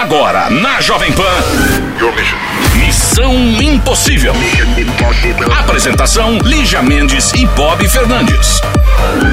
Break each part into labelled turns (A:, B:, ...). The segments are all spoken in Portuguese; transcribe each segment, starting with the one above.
A: Agora, na Jovem Pan. Missão Impossível. Apresentação: Lígia Mendes e Bob Fernandes.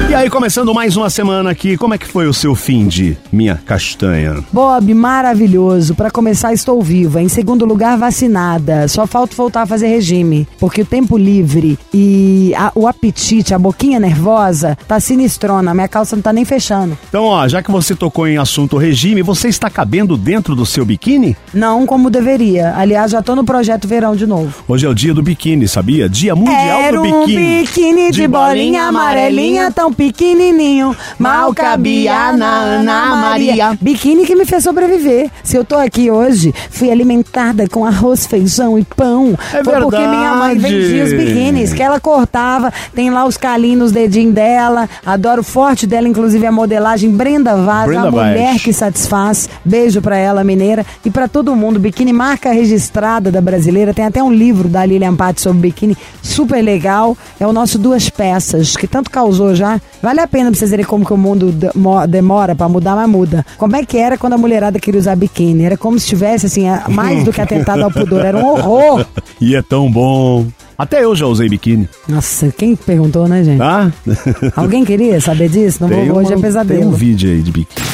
B: E aí, começando mais uma semana aqui, como é que foi o seu fim de minha castanha?
C: Bob, maravilhoso. Para começar, estou viva. Em segundo lugar, vacinada. Só falta voltar a fazer regime, porque o tempo livre e a- o apetite, a boquinha nervosa, tá sinistrona. Minha calça não tá nem fechando.
B: Então, ó, já que você tocou em assunto regime, você está cabendo dentro do seu biquíni?
C: Não como deveria. Aliás, já tô no projeto verão de novo.
B: Hoje é o dia do biquíni, sabia? Dia mundial
C: Era
B: do
C: um
B: biquíni.
C: biquíni de bolinha amarelinha, tão pequenininho. Mal cabia na Ana Maria. Biquíni que me fez sobreviver. Se eu tô aqui hoje, fui alimentada com arroz, feijão e pão.
B: É
C: Foi porque
B: verdade.
C: minha mãe vendia os biquínis que ela cortava. Tem lá os calinhos nos dedinhos dela. Adoro o forte dela, inclusive a modelagem Brenda Vaz,
B: Brenda
C: a mulher que satisfaz. Beijo pra ela, mineira. E pra todo mundo. Biquíni marca registrada da brasileira. Tem até um livro da Lilian Patti sobre biquíni. Super legal. É o nosso Duas Peças, que tanto causou já. Vale a pena pra vocês verem como que o mundo de- mo- demora pra mudar, mas muda. Como é que era quando a mulherada queria usar biquíni? Era como se tivesse, assim, mais do que atentado ao pudor. Era um horror.
B: E é tão bom. Até eu já usei biquíni,
C: Nossa, quem perguntou, né, gente?
B: tá?
C: Alguém queria saber disso? Não vou,
B: Tem
C: hoje é pesadelo.
B: Tem um vídeo aí de biquíni.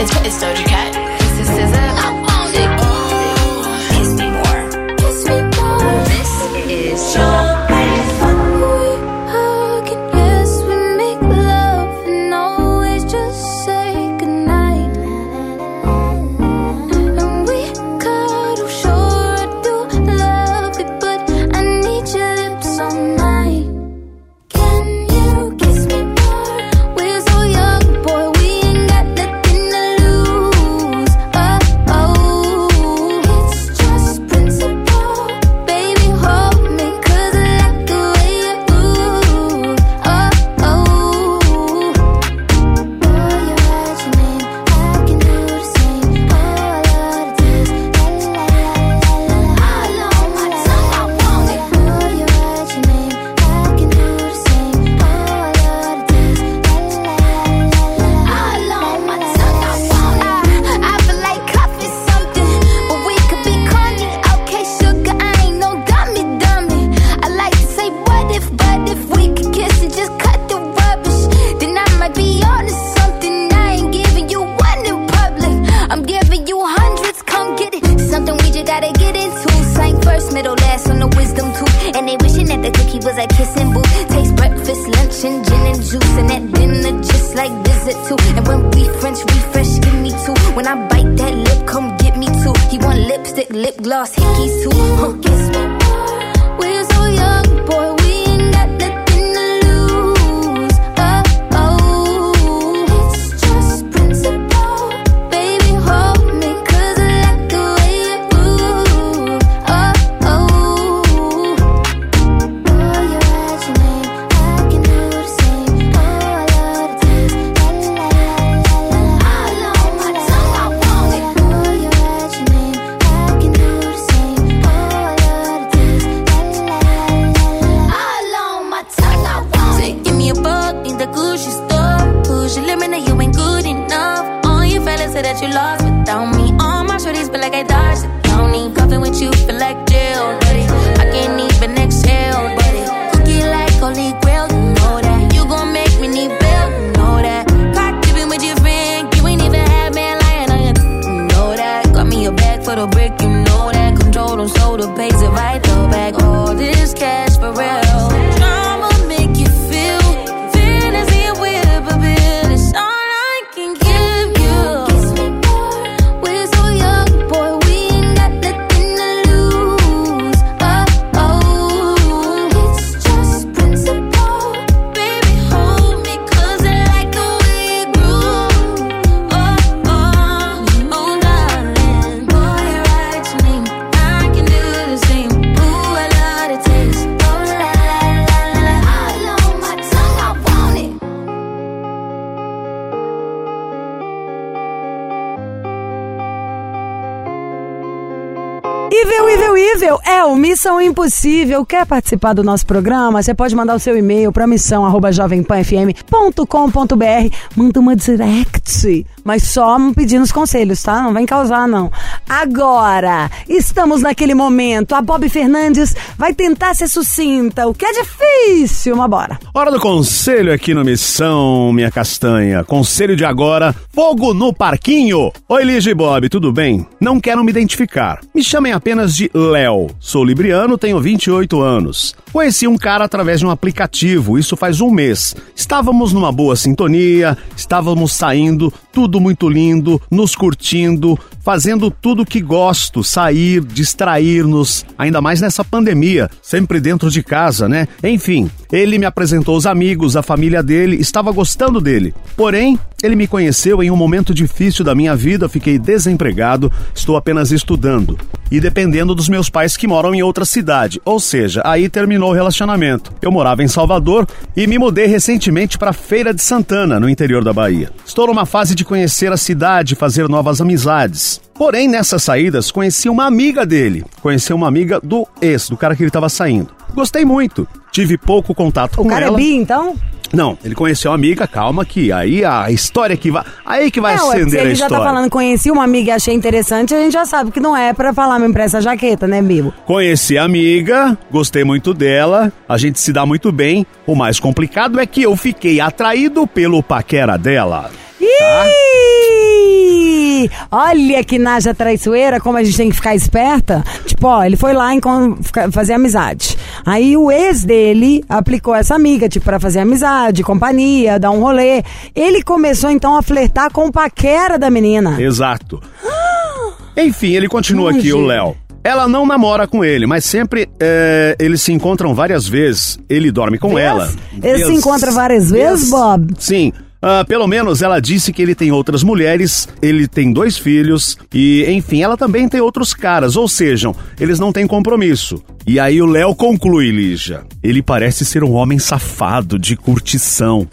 D: It's, it's
C: Impossível. Quer participar do nosso programa? Você pode mandar o seu e-mail para missão@jovempanfm.com.br. Manda uma direct, mas só pedindo os conselhos, tá? Não vem causar, não. Agora, estamos naquele momento. A Bob Fernandes vai tentar ser sucinta, o que é difícil, mas bora.
B: Hora do conselho aqui no Missão Minha Castanha. Conselho de agora: fogo no parquinho. Oi, Lige e Bob, tudo bem? Não quero me identificar. Me chamem apenas de Léo. Sou libriano, tenho 28 anos. Conheci um cara através de um aplicativo, isso faz um mês. Estávamos numa boa sintonia, estávamos saindo, tudo muito lindo, nos curtindo, fazendo tudo que gosto, sair, distrair-nos, ainda mais nessa pandemia, sempre dentro de casa, né? Enfim, ele me apresentou os amigos, a família dele, estava gostando dele. Porém, ele me conheceu em um momento difícil da minha vida, fiquei desempregado, estou apenas estudando e dependendo dos meus pais que moram em outra cidade. Ou seja, aí terminou o relacionamento. Eu morava em Salvador e me mudei recentemente para Feira de Santana, no interior da Bahia. Estou numa fase de conhecer a cidade, fazer novas amizades. Porém, nessas saídas, conheci uma amiga dele. Conheci uma amiga do ex, do cara que ele estava saindo. Gostei muito. Tive pouco contato
C: O
B: com
C: cara
B: ela.
C: é bi, então?
B: Não, ele conheceu a amiga, calma que aí a história que vai. Aí que vai
C: não, é porque se
B: acender a
C: ele já
B: história.
C: tá falando conheci uma amiga e achei interessante, a gente já sabe que não é pra falar mesmo pra essa jaqueta, né, Bibo?
B: Conheci a amiga, gostei muito dela, a gente se dá muito bem. O mais complicado é que eu fiquei atraído pelo paquera dela.
C: Ih! Olha que naja traiçoeira, como a gente tem que ficar esperta. Tipo, ó, ele foi lá fica- fazer amizade. Aí o ex dele aplicou essa amiga, tipo, pra fazer amizade, companhia, dar um rolê. Ele começou então a flertar com o paquera da menina.
B: Exato. Enfim, ele continua aqui, o. Léo. Ela não namora com ele, mas sempre é, eles se encontram várias vezes. Ele dorme com ela.
C: Ele se encontra várias vezes, Bob?
B: Sim. Ah, pelo menos ela disse que ele tem outras mulheres, ele tem dois filhos e, enfim, ela também tem outros caras, ou seja, eles não têm compromisso. E aí o Léo conclui, Lígia. Ele parece ser um homem safado, de curtição.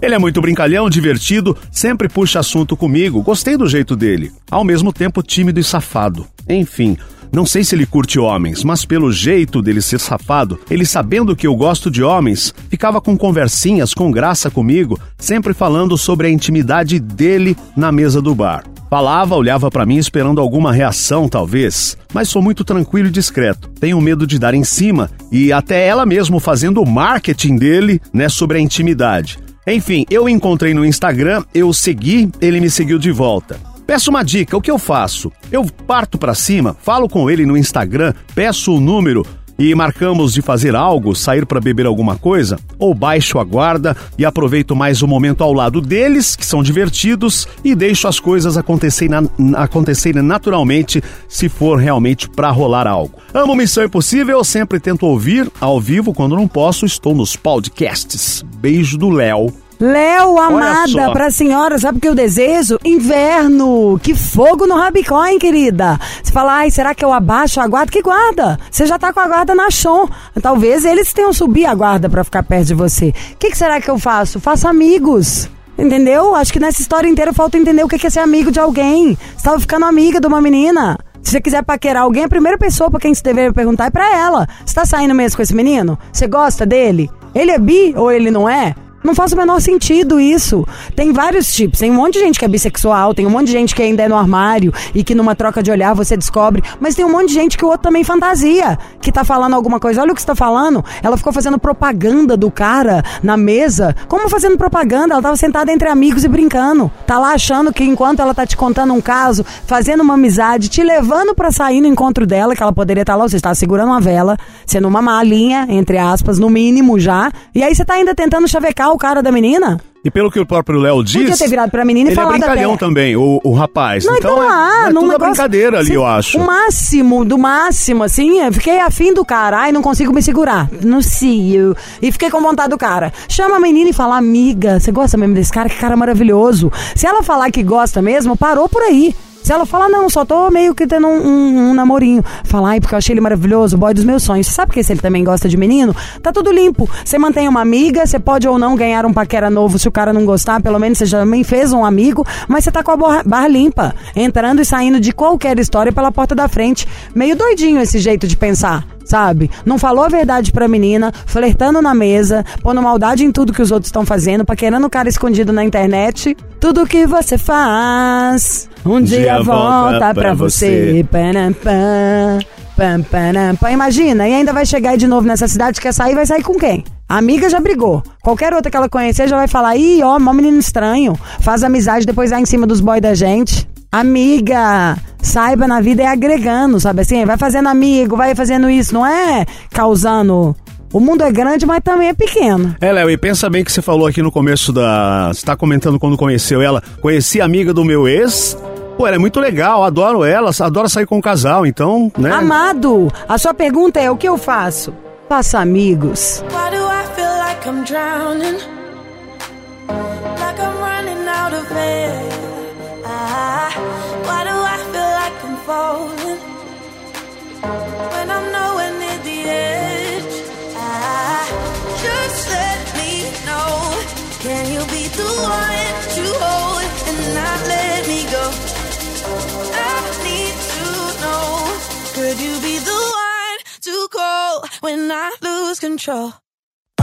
B: Ele é muito brincalhão, divertido, sempre puxa assunto comigo, gostei do jeito dele. Ao mesmo tempo tímido e safado. Enfim, não sei se ele curte homens, mas pelo jeito dele ser safado, ele sabendo que eu gosto de homens, ficava com conversinhas com graça comigo, sempre falando sobre a intimidade dele na mesa do bar. Falava, olhava pra mim esperando alguma reação, talvez, mas sou muito tranquilo e discreto. Tenho medo de dar em cima e até ela mesmo fazendo o marketing dele, né, sobre a intimidade. Enfim, eu encontrei no Instagram, eu segui, ele me seguiu de volta. Peço uma dica, o que eu faço? Eu parto pra cima, falo com ele no Instagram, peço o número e marcamos de fazer algo, sair pra beber alguma coisa, ou baixo a guarda e aproveito mais o momento ao lado deles, que são divertidos, e deixo as coisas acontecerem, na- acontecerem naturalmente se for realmente pra rolar algo. Amo Missão Impossível, sempre tento ouvir ao vivo quando não posso, estou nos podcasts. Beijo do Léo.
C: Léo, amada, pra senhora, sabe o que eu desejo? Inverno! Que fogo no rabicó, hein, querida? Você fala, ai, será que eu abaixo a guarda? Que guarda? Você já tá com a guarda na chão. Talvez eles tenham subir a guarda pra ficar perto de você. O que, que será que eu faço? Faço amigos. Entendeu? Acho que nessa história inteira falta entender o que que é ser amigo de alguém. Você tava ficando amiga de uma menina. Se você quiser paquerar alguém, a primeira pessoa pra quem você deveria perguntar é pra ela. Você tá saindo mesmo com esse menino? Você gosta dele? Ele é bi ou ele não é? Não faz o menor sentido isso. Tem vários tipos. Tem um monte de gente que é bissexual, tem um monte de gente que ainda é no armário e que numa troca de olhar você descobre. Mas tem um monte de gente que o outro também fantasia, que tá falando alguma coisa. Olha o que você tá falando. Ela ficou fazendo propaganda do cara na mesa. Como fazendo propaganda? Ela tava sentada entre amigos e brincando. Tá lá achando que enquanto ela tá te contando um caso, fazendo uma amizade, te levando pra sair no encontro dela, que ela poderia estar lá, você está segurando uma vela, sendo uma malinha, entre aspas, no mínimo já. E aí você tá ainda tentando chavecar o cara da menina?
B: E pelo que o próprio Léo diz.
C: Podia ter virado pra menina e
B: ele é brincalhão
C: até-
B: também, o, o rapaz.
C: Não,
B: então,
C: então,
B: é,
C: lá,
B: é
C: num negócio-
B: brincadeira ali, eu acho.
C: O máximo, do máximo, assim, eu fiquei afim do cara. Ai, não consigo me segurar. Não sei. eu- E fiquei com vontade do cara. Chama a menina e fala, amiga, você gosta mesmo desse cara? Que cara maravilhoso. Se ela falar que gosta mesmo, parou por aí. Se ela falar, não, só tô meio que tendo um, um- um namorinho. Falar, ai, porque eu achei ele maravilhoso, o boy dos meus sonhos. Você sabe que se ele também gosta de menino? Tá tudo limpo. Você mantém uma amiga, você pode ou não ganhar um paquera novo se o cara não gostar, pelo menos você já também fez um amigo, mas você tá com a borra- barra limpa, entrando e saindo de qualquer história pela porta da frente. Meio doidinho esse jeito de pensar. Sabe? Não falou a verdade pra menina, flertando na mesa, pondo maldade em tudo que os outros estão fazendo, paquerando o cara escondido na internet. Tudo que você faz, um dia, volta pra você. Panam, pam, pam, panam, pam. Imagina, e ainda vai chegar aí de novo nessa cidade, quer sair, vai sair com quem? A amiga já brigou. Qualquer outra que ela conhecer já vai falar, ih, ó, mó menino estranho. Faz amizade, depois vai em cima dos boys da gente. Amiga, saiba na vida é agregando, sabe assim? Vai fazendo amigo, vai fazendo isso, não é causando. O mundo é grande, mas também é pequeno.
B: É, Léo, e pensa bem que você falou aqui no começo da. Você tá comentando quando conheceu ela. Conheci a amiga do meu ex. Pô, ela é muito legal, adoro ela, adoro sair com o casal, então, né?
C: Amado, a sua pergunta é: o que eu faço? Faça amigos.
E: Why do I feel like I'm drowning? Like falling? When I'm nowhere near the edge. Ah, just let me know. Can you be the one to hold and not let me go? I need to know. Could you be the one to call when I lose control?
F: I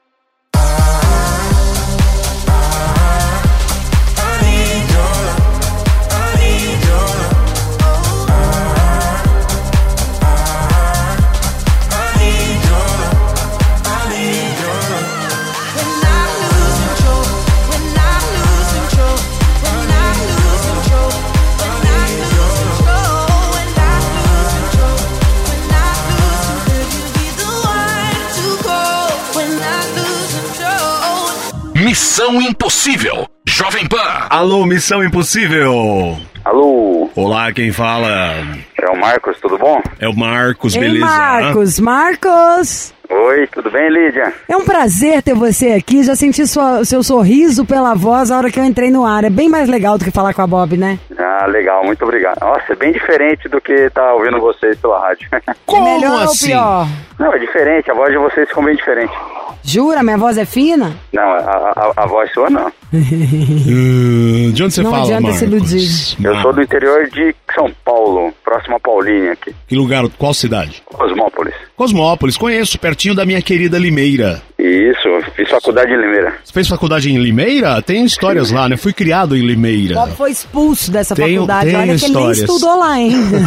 A: Missão Impossível. Jovem Pan.
B: Alô, Missão Impossível!
G: Alô,
B: Olá, quem fala?
G: é o Marcos, tudo bom?
B: É o Marcos,
C: Ei,
B: beleza?
C: Marcos, Marcos!
G: Oi, tudo bem, Lídia?
C: É um prazer ter você aqui. Já senti sua- seu sorriso pela voz a hora que eu entrei no ar. É bem mais legal do que falar com a Bob, né?
G: Ah, legal, muito obrigado. Nossa, é bem diferente do que tá ouvindo vocês pela rádio.
B: Como
C: é melhor
B: assim?
C: ou pior?
G: Não, é diferente, a voz de vocês ficou bem diferente.
C: Jura? Minha voz é fina?
G: Não, a, a, a voz sua não.
B: Uh, de onde você
C: Não
B: fala,
C: adianta
B: Marcos?
C: se iludir.
G: Eu sou do interior de São Paulo, próximo a Paulínia aqui,
B: Que lugar? Qual cidade?
G: Cosmópolis.
B: Cosmópolis, conheço, pertinho da minha querida Limeira.
G: Isso, fiz faculdade em Limeira.
B: Você fez faculdade em Limeira? Tem histórias lá, né? Fui criado em Limeira.
C: Bob foi expulso dessa
B: Tenho-
C: faculdade.
B: tenho
C: Olha que ele nem
B: histórias.
C: estudou lá ainda.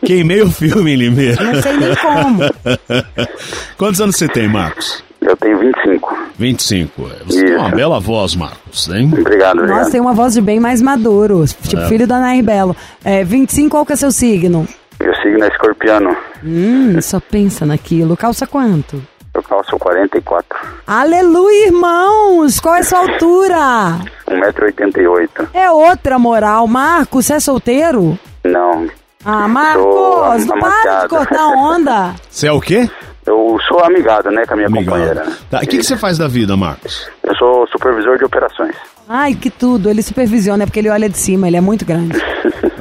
B: Queimei o filme em Limeira.
C: Não sei nem como.
B: Quantos anos você tem, Marcos?
G: Eu tenho 25.
B: 25. Você tem uma
G: Isso.
B: bela voz, Marcos, hein?
G: Obrigado, obrigado.
C: Nossa, tem uma voz de bem mais maduro. Tipo,
B: É.
C: filho da Nair Belo. É, 25, qual que é seu signo?
G: Eu sigo na Escorpiano.
C: Hum, só pensa naquilo. Calça quanto?
G: Eu calço 44.
C: Aleluia, irmãos! Qual é a sua altura?
G: 1,88m.
C: É outra moral. Marcos, você é solteiro?
G: Não.
C: Ah, Marcos, não para de cortar onda.
B: Você é o quê?
G: Sou amigado, né, com a minha companheira.
B: Tá, e o que, que você faz da vida, Marcos?
G: Eu sou supervisor de operações.
C: Ai, que tudo. Ele supervisiona, é porque ele olha de cima, ele é muito grande.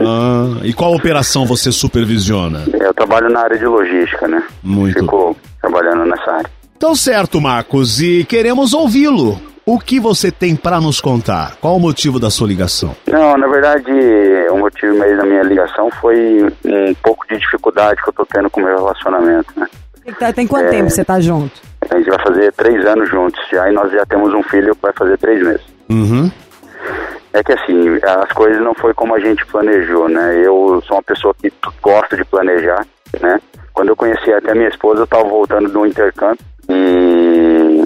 B: Ah, e qual operação você supervisiona?
G: Eu trabalho na área de logística, né?
B: Muito.
G: Fico trabalhando nessa área.
B: Então, certo, Marcos, e queremos ouvi-lo. O que você tem pra nos contar? Qual o motivo da sua ligação?
G: Não, na verdade, o motivo mesmo da minha ligação foi um pouco de dificuldade que eu tô tendo com o meu relacionamento, né?
C: Tem, tá- tem quanto
G: É.
C: tempo você tá junto?
G: A gente vai fazer três anos juntos já e nós já temos um filho que vai fazer três meses.
B: Uhum.
G: É que assim, as coisas não foi como a gente planejou, né? Eu sou uma pessoa que gosto de planejar, né? Quando eu conheci até minha esposa, eu tava voltando do intercâmbio e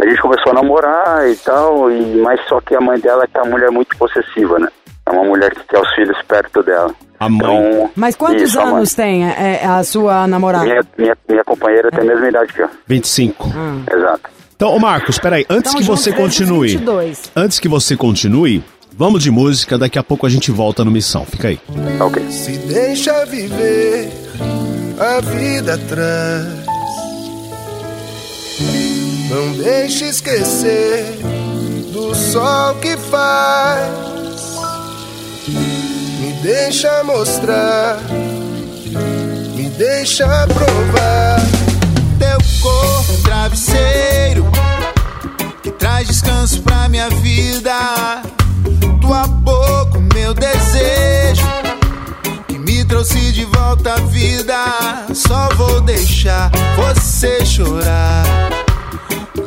G: a gente começou a namorar e tal, e, mas só que a mãe dela é uma mulher muito possessiva, né? É uma mulher que quer os filhos perto dela.
B: A mãe.
G: Então,
C: Mas quantos
G: isso, a
C: anos tem é, é, a sua namorada?
G: Minha, minha, minha companheira tem a mesma idade que eu.
B: 25.
G: Exato.
B: Então, ô Marcos, peraí, antes
C: Então,
B: que você continue.
C: 22.
B: Antes que você continue, vamos de música, daqui a pouco a gente volta no Missão. Fica aí.
G: Ok.
F: Se deixa viver a vida atrás. Não deixe esquecer do sol que faz. Me deixa mostrar, me deixa provar.
H: Teu corpo, travesseiro que traz descanso pra minha vida. Tua boca, meu desejo que me trouxe de volta à vida. Só vou deixar você chorar.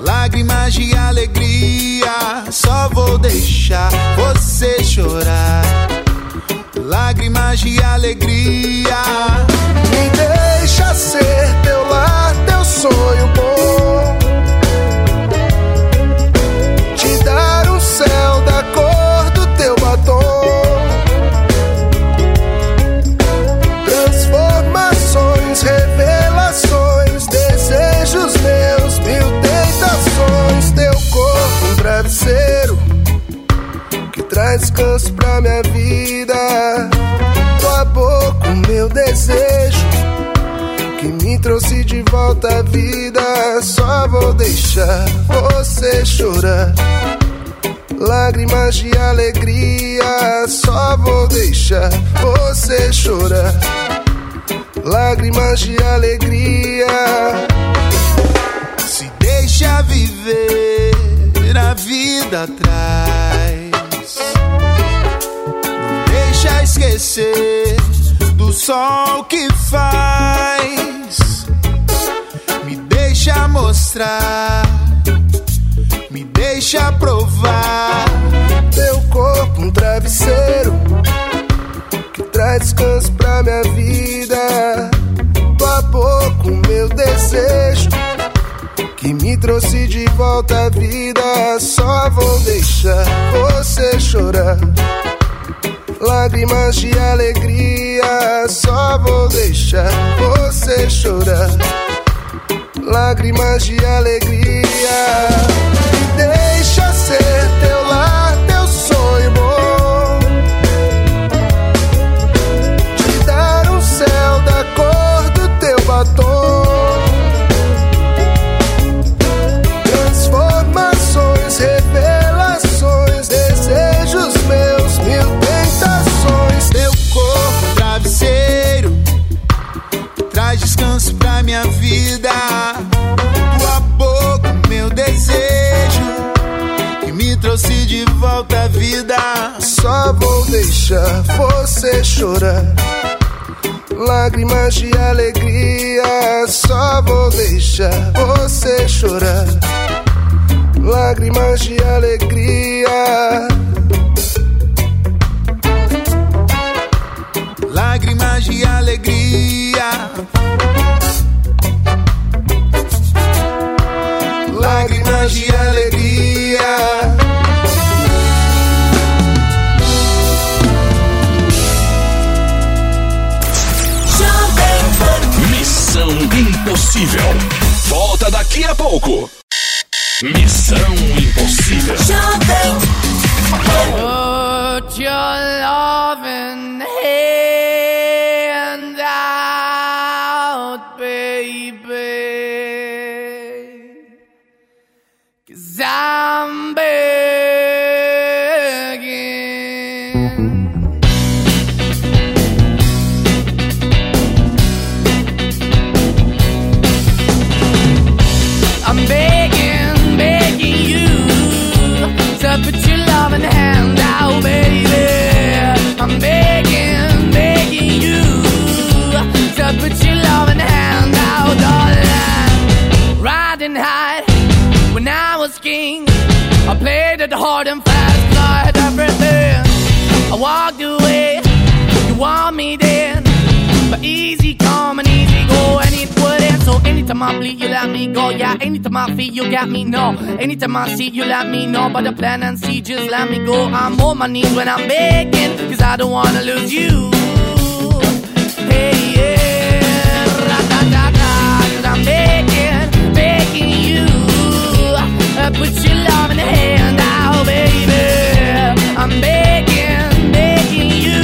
H: Lágrimas de alegria, só vou deixar você chorar. Lágrimas de alegria.
F: Me deixa ser teu lar, teu sonho bom. Minha vida. Tua boca, o meu desejo que me trouxe de volta à vida. Só vou deixar você chorar. Lágrimas de alegria, só vou deixar você chorar. Lágrimas de alegria.
H: Se deixa viver a vida atrás. Esquecer do sol que faz. Me deixa mostrar, me deixa provar.
F: Teu corpo, um travesseiro que traz descanso pra minha vida. Tua boca, o meu desejo que me trouxe de volta à vida. Só vou deixar você chorar. Lágrimas de alegria, só vou deixar você chorar. Lágrimas de alegria, Lágrimas de alegria, só vou deixar você chorar. Lágrimas de alegria.
I: Baby. Feel, you got me, no. Anytime I see, you let me know. But the plan and see, just let me go. I'm on my knees when I'm begging, cause I don't wanna lose you. Hey, yeah, ra-da-da-da, I'm begging, begging you. Uh, put your love in the hand out, baby. I'm begging, begging you.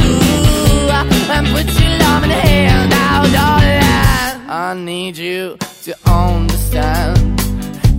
I: And put your love in the hand out, darling. I need you to understand.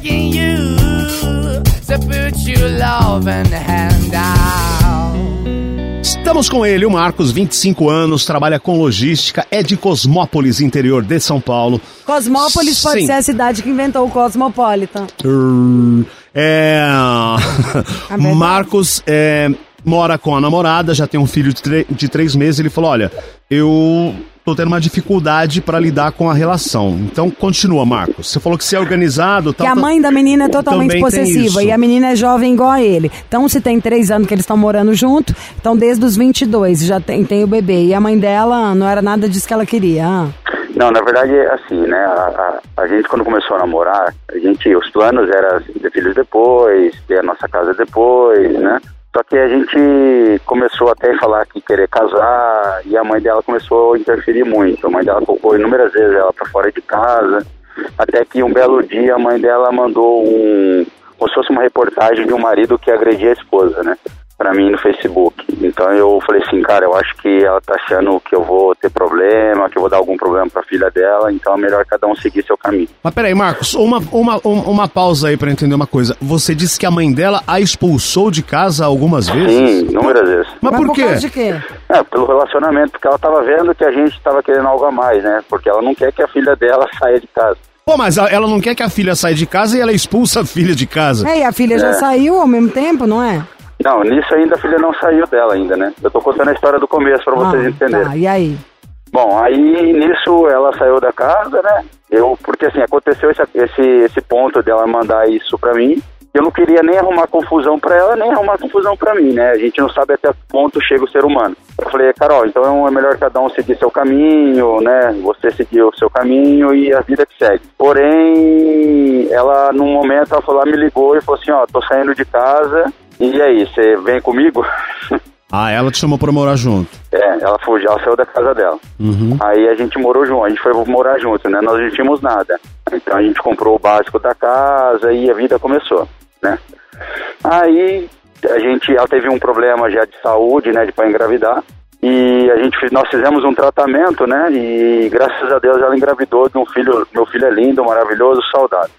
I: Begging, you. So put your love the hand out.
B: Estamos com ele, o Marcos, 25 anos, trabalha com logística, é de Cosmópolis, interior de São Paulo.
C: Cosmópolis pode
B: Sim.
C: ser a cidade que inventou o Cosmopolitan.
B: É...
C: verdade.
B: Marcos é, mora com a namorada, já tem um filho de, de três meses. Ele falou: Olha, eu tô tendo uma dificuldade para lidar com a relação. Então, continua, Marcos. Você falou que você é organizado.
C: Que
B: tal,
C: a mãe da menina é totalmente possessiva e a menina é jovem igual a ele. Então, se tem três anos que eles estão morando junto, então desde os 22 já tem, tem o bebê. E a mãe dela não era nada disso que ela queria. ah.
G: Não, na verdade é assim, né? A, a, a gente quando começou a namorar, a gente, os planos eram ter filhos depois, ter a nossa casa depois, né? Só que a gente começou até a falar que querer casar e a mãe dela começou a interferir muito. A mãe dela colocou inúmeras vezes ela para fora de casa, até que um belo dia a mãe dela mandou um, como se fosse uma reportagem de um marido que agredia a esposa, né? Pra mim no Facebook. Então eu falei assim, cara, eu acho que ela tá achando que eu vou ter problema, que eu vou dar algum problema pra filha dela, então é melhor cada um seguir seu caminho.
B: Mas peraí, Marcos, uma, uma, um- uma pausa aí pra entender uma coisa. Você disse que a mãe dela a expulsou de casa algumas vezes?
G: Sim, inúmeras vezes.
B: Mas, por quê?
C: causa de quê?
G: É, pelo relacionamento, porque ela tava vendo que a gente tava querendo algo a mais, né? Porque ela não quer que a filha dela saia de casa.
B: Pô, mas ela não quer que a filha saia de casa e ela expulsa a filha de casa.
C: É, e a filha já
G: É.
C: saiu ao mesmo tempo, não é?
G: Não, nisso ainda a filha não saiu dela ainda, né? Eu tô contando a história do começo pra vocês entenderem.
C: Tá, e aí?
G: Bom, aí nisso ela saiu da casa, né? Eu, porque assim, aconteceu esse, esse, esse ponto dela mandar isso pra mim. Eu não queria nem arrumar confusão pra ela, nem arrumar confusão pra mim, né? A gente não sabe até que ponto chega o ser humano. Eu falei, Carol, então é melhor cada um seguir seu caminho, né? Você seguir o seu caminho e a vida que segue. Porém, ela, num momento, ela falou, ela me ligou e falou assim, ó, tô saindo de casa, e aí, você vem comigo?
B: Ah, ela te chamou pra morar junto.
G: É, ela fugiu, ela saiu da casa dela.
B: Uhum.
G: Aí a gente morou junto, a gente foi morar junto, né? Nós não tínhamos nada. Então a gente comprou o básico da casa e a vida começou, né? Aí a gente, ela teve um problema já de saúde, né, de para engravidar. E a gente, nós fizemos um tratamento, né? E graças a Deus ela engravidou de um filho. Meu filho é lindo, maravilhoso, saudável.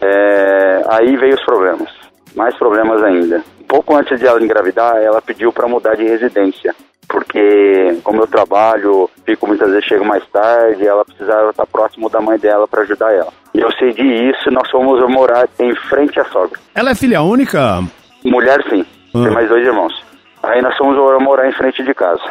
G: É, aí veio os problemas, mais problemas ainda. Pouco antes de ela engravidar, ela pediu para mudar de residência, porque como eu trabalho, fico muitas vezes chego mais tarde, ela precisava estar próximo da mãe dela para ajudar ela. E eu cedi isso, e nós fomos morar em frente à sogra.
B: Ela é filha única?
G: Mulher sim,
B: Ah.
G: tem mais dois irmãos. Aí nós fomos morar em frente de casa,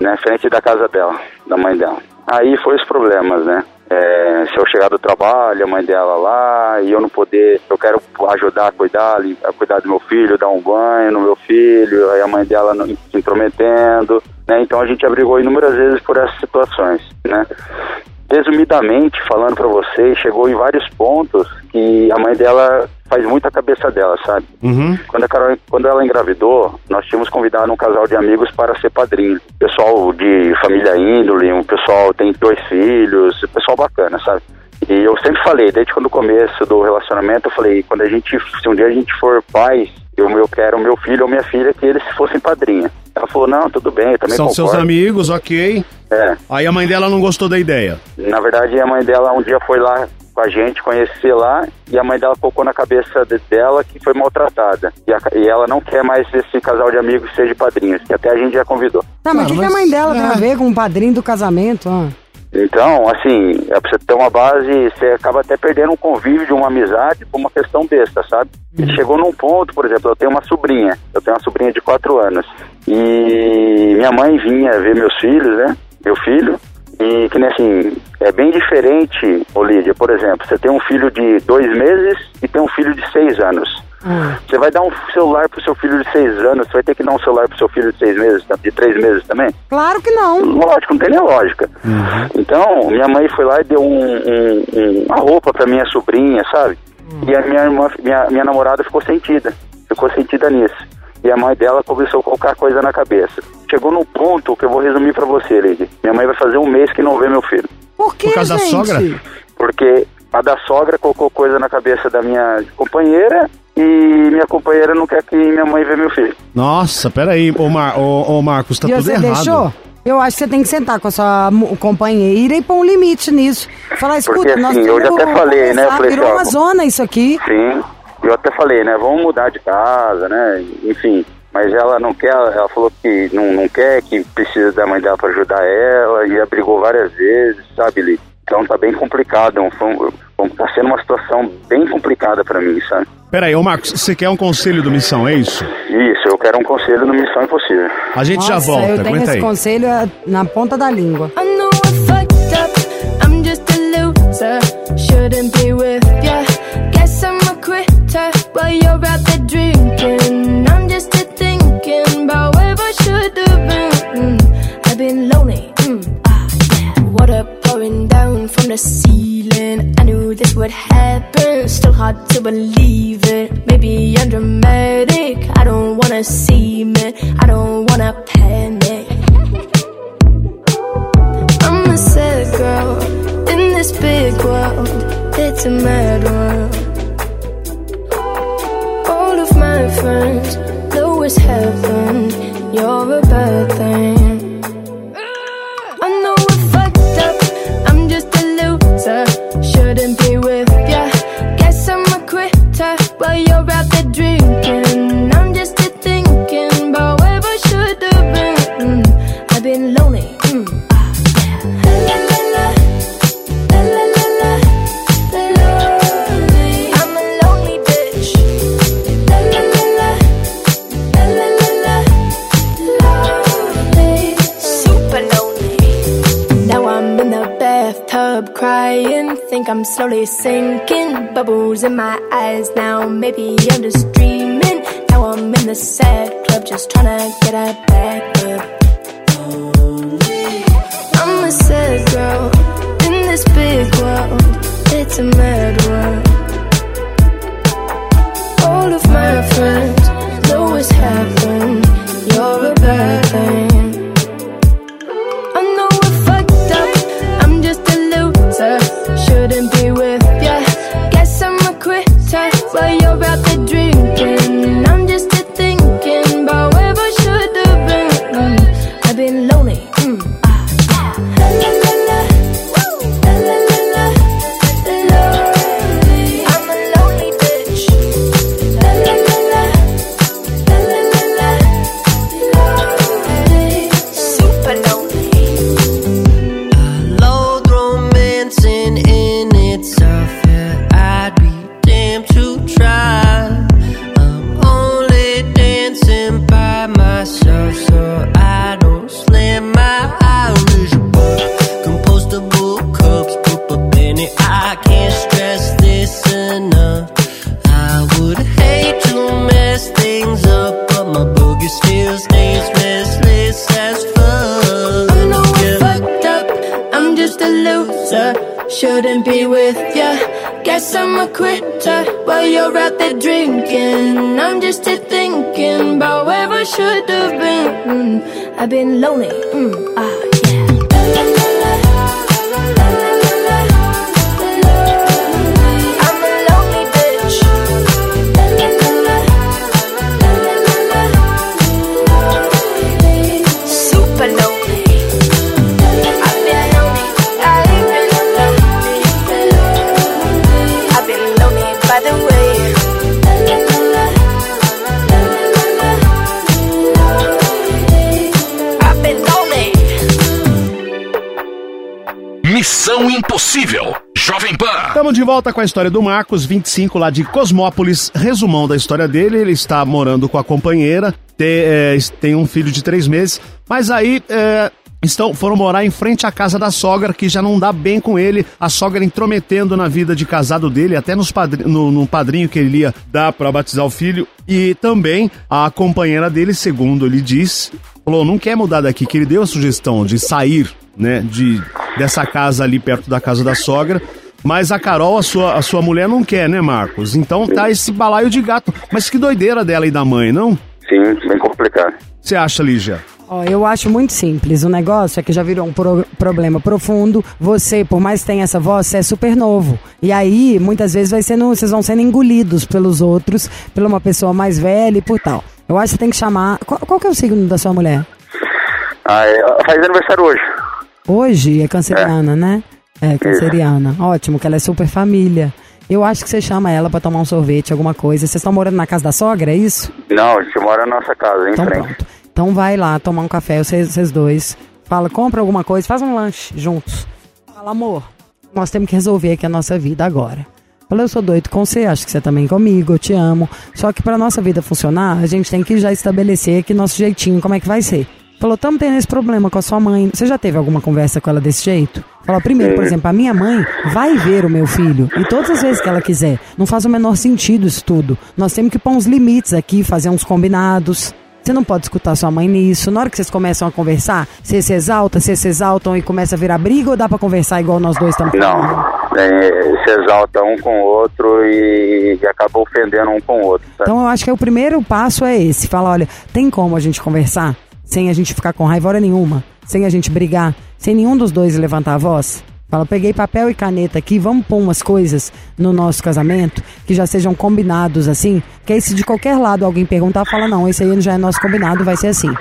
G: né? Frente da casa dela, da mãe dela. Aí foi os problemas, né? É, se eu chegar do trabalho, a mãe dela lá, e eu não poder, eu quero ajudar a cuidar, a cuidar do meu filho, dar um banho no meu filho, aí a mãe dela não, se intrometendo, né? Então a gente abrigou inúmeras vezes por essas situações, né? Resumidamente, falando pra vocês, chegou em vários pontos que a mãe dela faz muito a cabeça dela, sabe?
B: Uhum.
G: Quando, a Carol, quando ela engravidou, nós tínhamos convidado um casal de amigos para ser padrinho. Pessoal de família índole, um pessoal tem dois filhos, pessoal bacana, sabe? E eu sempre falei, desde quando o começo do relacionamento, eu falei, quando a gente, se um dia a gente for pais, eu, eu quero meu filho ou minha filha que eles fossem padrinha. Ela falou, não, tudo bem, eu também
B: São
G: concordo.
B: seus amigos, ok.
G: É.
B: Aí a mãe dela não gostou da ideia.
G: Na verdade, a mãe dela um dia foi lá com a gente conhecer lá e a mãe dela colocou na cabeça de- dela que foi maltratada. E, a- e ela não quer mais esse casal de amigos seja padrinhos, que até a gente já convidou.
C: Tá, mas o que, que a mãe dela tem a ver com o padrinho do casamento? ah?
G: Então, assim, é pra você ter uma base, você acaba até perdendo um convívio de uma amizade por uma questão besta, sabe? E chegou num ponto, por exemplo, eu tenho uma sobrinha, eu tenho uma sobrinha de quatro anos, e minha mãe vinha ver meus filhos, né? Meu filho, e que nem assim, é bem diferente, Olívia, por exemplo, você tem um filho de dois meses e tem um filho de seis anos. Você vai dar um celular pro seu filho de seis anos, você vai ter que dar um celular pro seu filho de seis meses, de três meses também?
C: Claro que não.
G: Lógico, não tem nem lógica. Então, minha mãe foi lá e deu um, um- um- uma roupa pra minha sobrinha, sabe? E a minha, irmã, minha, minha namorada ficou sentida, ficou sentida nisso. E a mãe dela começou a colocar coisa na cabeça. Chegou num ponto que eu vou resumir pra você, Lady. Minha mãe vai fazer um mês que não vê meu filho.
C: Por que,
B: Por causa da
C: gente?
B: sogra?
G: Porque a da sogra colocou coisa na cabeça da minha companheira e minha companheira não quer que minha mãe vê meu filho.
B: Nossa, peraí, ô, Mar ô, ô Marcos, tá
C: e
B: tudo
C: você
B: errado.
C: deixou? Eu acho que você tem que sentar com a sua companheira e pôr um limite nisso. Falar, escuta,
G: Porque,
C: nós
G: assim, eu já até falei, né, eu falei
C: virou
G: assim, ó,
C: uma zona isso aqui.
G: Sim, eu até falei, né? Vamos mudar de casa, né? Enfim, mas ela não quer, ela falou que não, não quer, que precisa da mãe dela para ajudar ela, e abrigou várias vezes, sabe, Li? Então tá bem complicado, um- foi um- tá sendo uma situação bem complicada para mim, sabe?
B: Peraí, ô Marcos, você quer um conselho do Missão, é isso?
G: Isso, eu quero um conselho no Missão Impossível.
B: A gente já
C: Nossa,
B: volta,
C: eu tenho
B: aguenta
C: esse
B: aí.
C: conselho é, na ponta da língua.
D: I know I fucked up. I'm just a loser. Shouldn't be with ya. Guess I'm a quitter while you're out there drinking. I should have been. Mm, I've been lonely. Mm, ah, yeah. Water pouring down from the ceiling. I knew this would happen. Still hard to believe it. Maybe I'm dramatic. I don't wanna see it. I don't wanna panic. I'm a sad girl in this big world. It's a mad world. All of my friends know it's heaven.
A: Missão Impossível. Jovem Pan.
B: Estamos de volta com a história do Marcos, 25, lá de Cosmópolis. Resumão da história dele: ele está morando com a companheira, tem, é, tem um filho de três meses, mas aí. é, Estão, foram morar em frente à casa da sogra, que já não dá bem com ele. A sogra intrometendo na vida de casado dele, até nos padri no, no padrinho que ele ia dar para batizar o filho. E também a companheira dele, segundo ele diz, falou: não quer mudar daqui, que ele deu a sugestão de sair, né, de, dessa casa ali perto da casa da sogra. Mas a Carol, a sua, a sua mulher, não quer, né, Marcos? Então tá esse balaio de gato. Mas que doideira dela e da mãe, não?
G: Sim, bem complicado.
B: Você acha, Lígia?
C: Ó, eu acho muito simples. O negócio é que já virou um pro- problema profundo. Você, por mais que tenha essa voz, você é super novo. E aí, muitas vezes, vai sendo, vocês vão sendo engolidos pelos outros, por uma pessoa mais velha e por tal. Eu acho que você tem que chamar. Qual, qual que é o signo da sua mulher?
G: Ah, é, faz aniversário hoje.
C: Hoje é canceriana, né? É, canceriana. Ótimo, que ela é super família. Eu acho que você chama ela pra tomar um sorvete, alguma coisa. Vocês estão morando na casa da sogra, é isso?
G: Não, a gente mora na nossa casa, em
C: Então
G: frente.
C: pronto. Então vai lá tomar um café, vocês, vocês dois. Fala, compra alguma coisa, faz um lanche juntos. Fala, amor, nós temos que resolver aqui a nossa vida agora. Fala, eu sou doido com você, acho que você também comigo, eu te amo. Só que pra nossa vida funcionar, a gente tem que já estabelecer aqui nosso jeitinho, como é que vai ser. Falou, estamos tendo esse problema com a sua mãe. Você já teve alguma conversa com ela desse jeito? Falou, primeiro, por exemplo, a minha mãe vai ver o meu filho. E todas as vezes que ela quiser. Não faz o menor sentido isso tudo. Nós temos que pôr uns limites aqui, fazer uns combinados. Você não pode escutar sua mãe nisso. Na hora que vocês começam a conversar, vocês se exaltam, vocês se exaltam e começa a virar briga ou dá pra conversar igual nós dois estamos
G: Não, é, se exalta um com o outro e, e acaba ofendendo um com o outro. sabe?
C: Então eu acho que o primeiro passo é esse. Fala, olha, tem como a gente conversar sem a gente ficar com raiva hora nenhuma, sem a gente brigar, sem nenhum dos dois levantar a voz? Fala, peguei papel e caneta aqui, vamos pôr umas coisas no nosso casamento que já sejam combinados assim, que aí se de qualquer lado alguém perguntar, fala, não, esse aí já é nosso combinado, vai ser assim.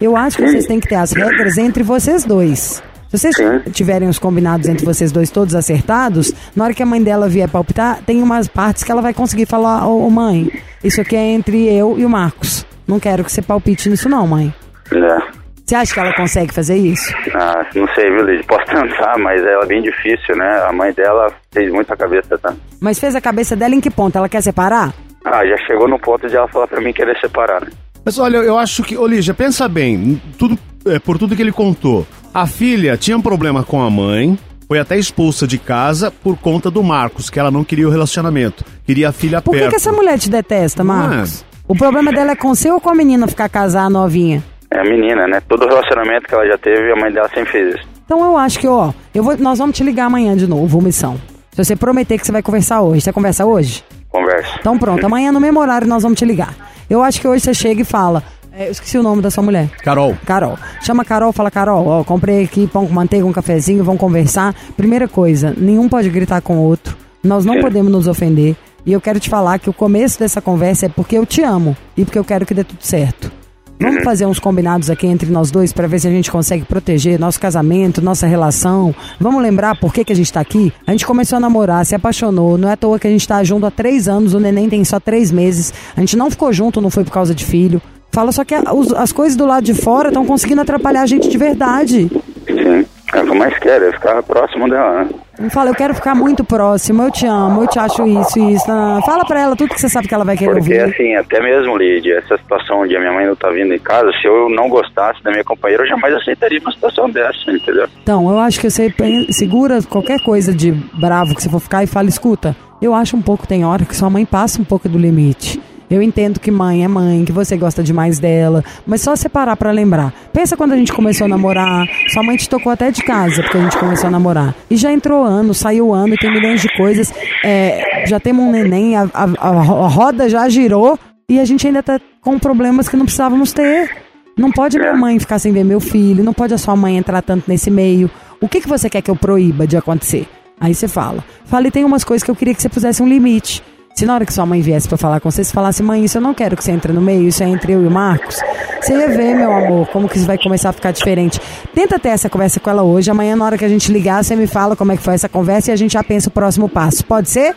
C: Eu acho que vocês têm que ter as regras entre vocês dois. Se vocês tiverem os combinados entre vocês dois todos acertados, na hora que a mãe dela vier palpitar, tem umas partes que ela vai conseguir falar, ô ô, mãe, isso aqui é entre eu e o Marcos. Não quero que você palpite nisso não, mãe.
G: É.
C: Você acha que ela consegue fazer isso?
G: Ah, não sei, viu, Lidia? Posso tentar, mas é bem difícil, né? A mãe dela fez muita cabeça, tá?
C: Mas fez a cabeça dela em que ponto? Ela quer separar?
G: Ah, já chegou no ponto de ela falar pra mim querer separar, né?
B: Mas olha, eu acho que, ô Lígia, pensa bem, tudo, é, por tudo que ele contou. A filha tinha um problema com a mãe, foi até expulsa de casa por conta do Marcos, que ela não queria o relacionamento, queria a filha
C: Por que,
B: perto.
C: que essa mulher te detesta, Marcos? O problema dela é com você ou com a menina ficar casar novinha?
G: É a menina, né? Todo relacionamento que ela já teve, a mãe dela sempre fez isso.
C: Então eu acho que, ó, eu vou, nós vamos te ligar amanhã de novo, missão. Se você prometer que você vai conversar hoje, você conversa hoje?
G: Conversa.
C: Então pronto, amanhã no mesmo horário nós vamos te ligar. Eu acho que hoje você chega e fala. é, eu esqueci o nome da sua mulher.
B: Carol.
C: Carol. Chama a Carol, fala, Carol, ó, comprei aqui pão com manteiga, um cafezinho, vamos conversar. Primeira coisa, nenhum pode gritar com o outro. Nós não podemos nos ofender. E eu quero te falar que o começo dessa conversa é porque eu te amo e porque eu quero que dê tudo certo. Vamos fazer uns combinados aqui entre nós dois pra ver se a gente consegue proteger nosso casamento, nossa relação. Vamos lembrar por que, que a gente tá aqui? A gente começou a namorar, se apaixonou. Não é à toa que a gente tá junto há três anos, o neném tem só três meses. A gente não ficou junto, não foi por causa de filho. Fala só que as coisas do lado de fora estão conseguindo atrapalhar a gente de verdade.
G: Sim. É o que eu mais quero, é ficar próximo dela, né?
C: Não fala, eu quero ficar muito próximo, eu te amo, eu te acho isso, isso. Ah, Fala pra ela tudo que você sabe que ela vai querer
G: Porque
C: ouvir.
G: assim, até mesmo, Lídia, essa situação onde a minha mãe não tá vindo em casa, se eu não gostasse da minha companheira, eu jamais aceitaria uma situação dessa, entendeu?
C: Então, eu acho que você segura qualquer coisa de bravo que você for ficar e fala, escuta, eu acho um pouco, tem hora que sua mãe passa um pouco do limite. Eu entendo que mãe é mãe, que você gosta demais dela, mas só separar pra lembrar. Pensa quando a gente começou a namorar, sua mãe te tocou até de casa porque a gente começou a namorar. E já entrou ano, saiu ano, tem milhões de coisas. É, já temos um neném, a, a- a roda já girou e a gente ainda tá com problemas que não precisávamos ter. Não pode minha mãe ficar sem ver meu filho, não pode a sua mãe entrar tanto nesse meio. O que, que você quer que eu proíba de acontecer? Aí você fala. Fala, e tem umas coisas que eu queria que você pusesse um limite. Se na hora que sua mãe viesse pra falar com você, você falasse, mãe, isso eu não quero que você entre no meio, isso é entre eu e o Marcos. Você ia ver, meu amor, como que isso vai começar a ficar diferente. Tenta ter essa conversa com ela hoje. Amanhã, na hora que a gente ligar, você me fala como é que foi essa conversa e a gente já pensa o próximo passo. Pode ser?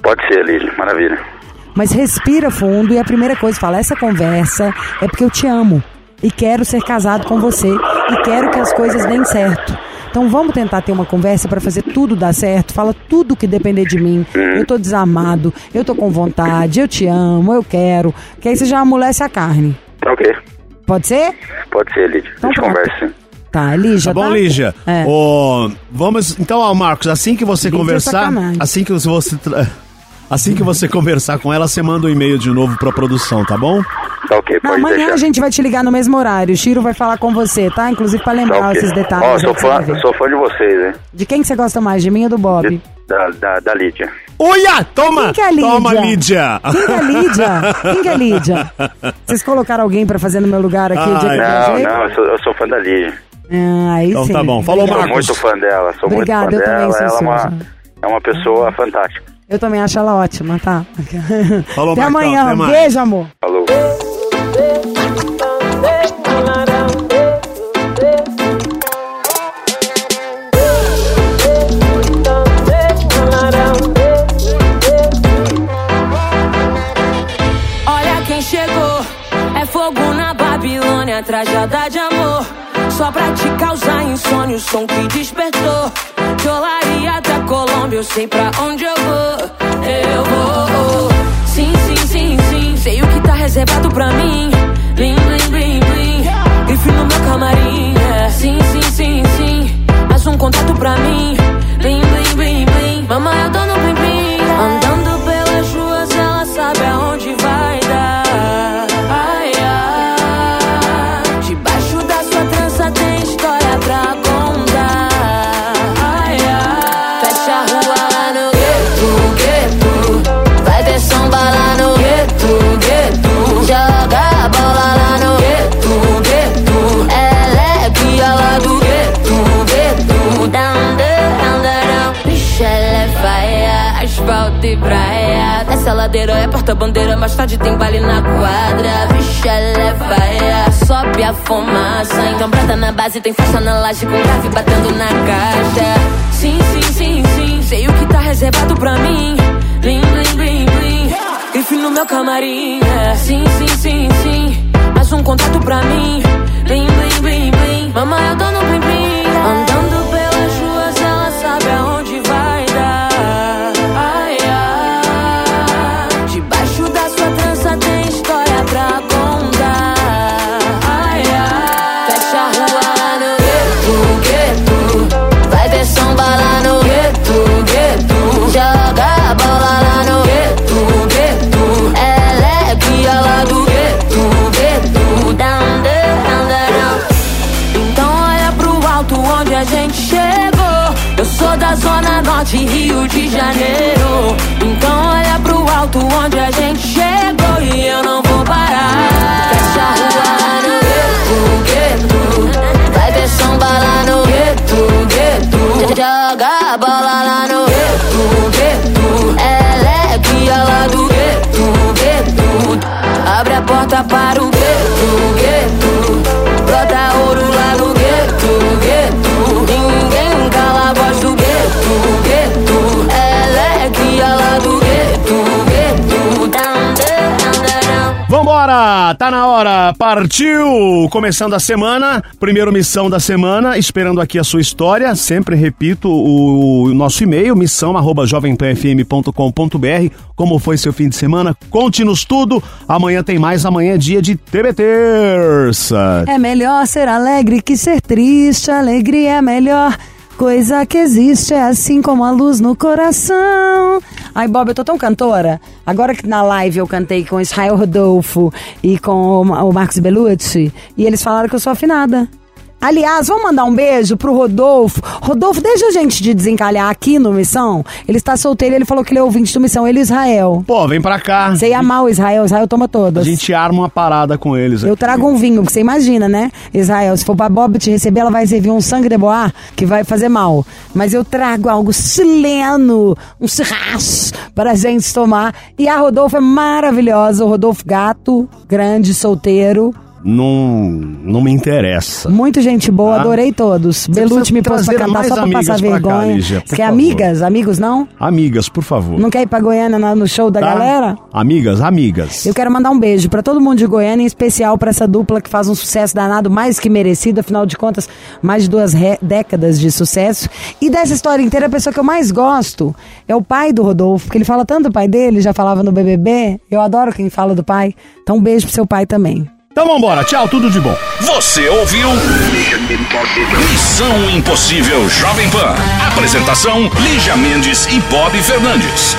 G: Pode ser, Lídia, maravilha.
C: Mas respira fundo e a primeira coisa, fala, essa conversa é porque eu te amo e quero ser casado com você e quero que as coisas deem certo. Então vamos tentar ter uma conversa para fazer tudo dar certo. Fala tudo que depender de mim. Eu tô desarmado, eu tô com vontade, eu te amo, eu quero. Que aí você já amolece a carne.
G: Tá ok.
C: Pode ser?
G: Pode ser, Lídia.
C: Então
G: a gente conversa.
C: Tá, Lígia,
B: Tá bom,
C: tá?
B: Lígia?
C: É.
B: Ô, vamos. Então, ó, Marcos, assim que você
C: Lígia é
B: conversar.
C: sacanagem.
B: Assim que você. Assim que você conversar com ela, você manda um e-mail de novo pra produção, tá bom?
G: Tá ok,
C: Não,
G: pode
C: amanhã
G: deixar.
C: a gente vai te ligar no mesmo horário. O Chiro vai falar com você, tá? Inclusive pra lembrar
G: Tá ok.
C: esses detalhes.
G: Ó,
C: aí
G: sou fã, sou fã de vocês, né?
C: De quem que você gosta mais, de mim ou do Bob?
G: Da, da, da Lídia.
B: Olha, toma!
C: Quem que é a Lídia?
B: Toma, Lídia!
C: Quem que é a Lídia? Quem que é a Lídia? Vocês colocaram alguém pra fazer no meu lugar aqui o dia que eu
G: Não, não, eu sou, eu sou fã da Lídia.
C: Ah, aí
B: Então
C: sim.
B: tá bom. Falou,
G: Sou
B: Marcos.
G: muito fã dela, sou
C: Obrigada,
G: muito
C: eu
G: fã
C: também
G: dela.
C: sou
G: Ela é uma, é uma pessoa fantástica.
C: Eu também acho ela ótima, tá?
B: Falou,
C: até
B: Marcão,
C: amanhã.
B: até mais.
C: Beijo, amor.
G: Falou.
J: Olha quem chegou, é fogo na Babilônia, trajada de amor. Só pra te causar insônia, o som que despertou. De Olaria até Colômbia, eu sei pra onde eu vou. Eu vou. Sim, sim, sim, sim. Sei o que tá reservado pra mim. Ladeira é porta-bandeira, mais tarde tem baile na quadra. Bicha, ela é sobe a fumaça. Então brota na base, tem faixa na laje com grave batendo na caixa. Sim, sim, sim, sim, sei o que tá reservado pra mim. Blim, blim, blim, blim. Grife no meu camarim. é. Sim, sim, sim, sim. Mais um contato pra mim. Blim, blim, blim, blim. Mamãe, eu tô no blim, blim. Andando pelas ruas, ela sabe aonde a bola lá no gueto, gueto. Ela é guia lá do gueto, gueto. Abre a porta para o gueto, gueto.
B: Tá na hora! Partiu! Começando a semana, primeiro missão da semana, esperando aqui a sua história. Sempre repito o, o nosso e-mail, missão. Como foi seu fim de semana? Conte-nos tudo. Amanhã tem mais, amanhã é dia de TB Terça.
C: É melhor ser alegre que ser triste. Alegria é melhor coisa que existe. É assim como a luz no coração. Ai, Bob, eu tô tão cantora. Agora que na live eu cantei com Israel Rodolfo e com o Ma- o Marcos Bellucci, e eles falaram que eu sou afinada. Aliás, vamos mandar um beijo pro Rodolfo. Rodolfo, deixa a gente de desencalhar aqui no Missão. Ele está solteiro, ele falou que ele é ouvinte do Missão. Ele e Israel.
B: Pô, vem pra cá.
C: Você ia amar o Israel, Israel toma
B: A
C: todas.
B: gente arma uma parada com eles.
C: Eu
B: aqui.
C: trago um vinho, que você imagina, né? Israel, se for pra Bob te receber, ela vai servir um sangue de bois que vai fazer mal. Mas eu trago algo chileno, um churras para gente tomar. E a Rodolfo é maravilhosa. O Rodolfo gato, grande, solteiro.
B: Não, não me interessa.
C: Muito gente boa,
B: Ah.
C: adorei todos. Belucci me pôs pra cantar só pra passar
B: cá,
C: vergonha.
B: Lígia, por
C: Você quer
B: favor.
C: amigas? Amigos não?
B: Amigas, por favor.
C: Não quer ir pra Goiânia no show da
B: Tá?
C: galera?
B: Amigas, amigas.
C: Eu quero mandar um beijo pra todo mundo de Goiânia, em especial pra essa dupla que faz um sucesso danado, mais que merecido, afinal de contas, mais de duas décadas de sucesso. E dessa história inteira, a pessoa que eu mais gosto é o pai do Rodolfo, porque ele fala tanto do pai dele, já falava no BBB. Eu adoro quem fala do pai. Então, um beijo pro seu pai também.
B: Então vambora, tchau, tudo de bom.
A: Você ouviu? Missão Impossível Jovem Pan. Apresentação: Lígia Mendes e Bob Fernandes.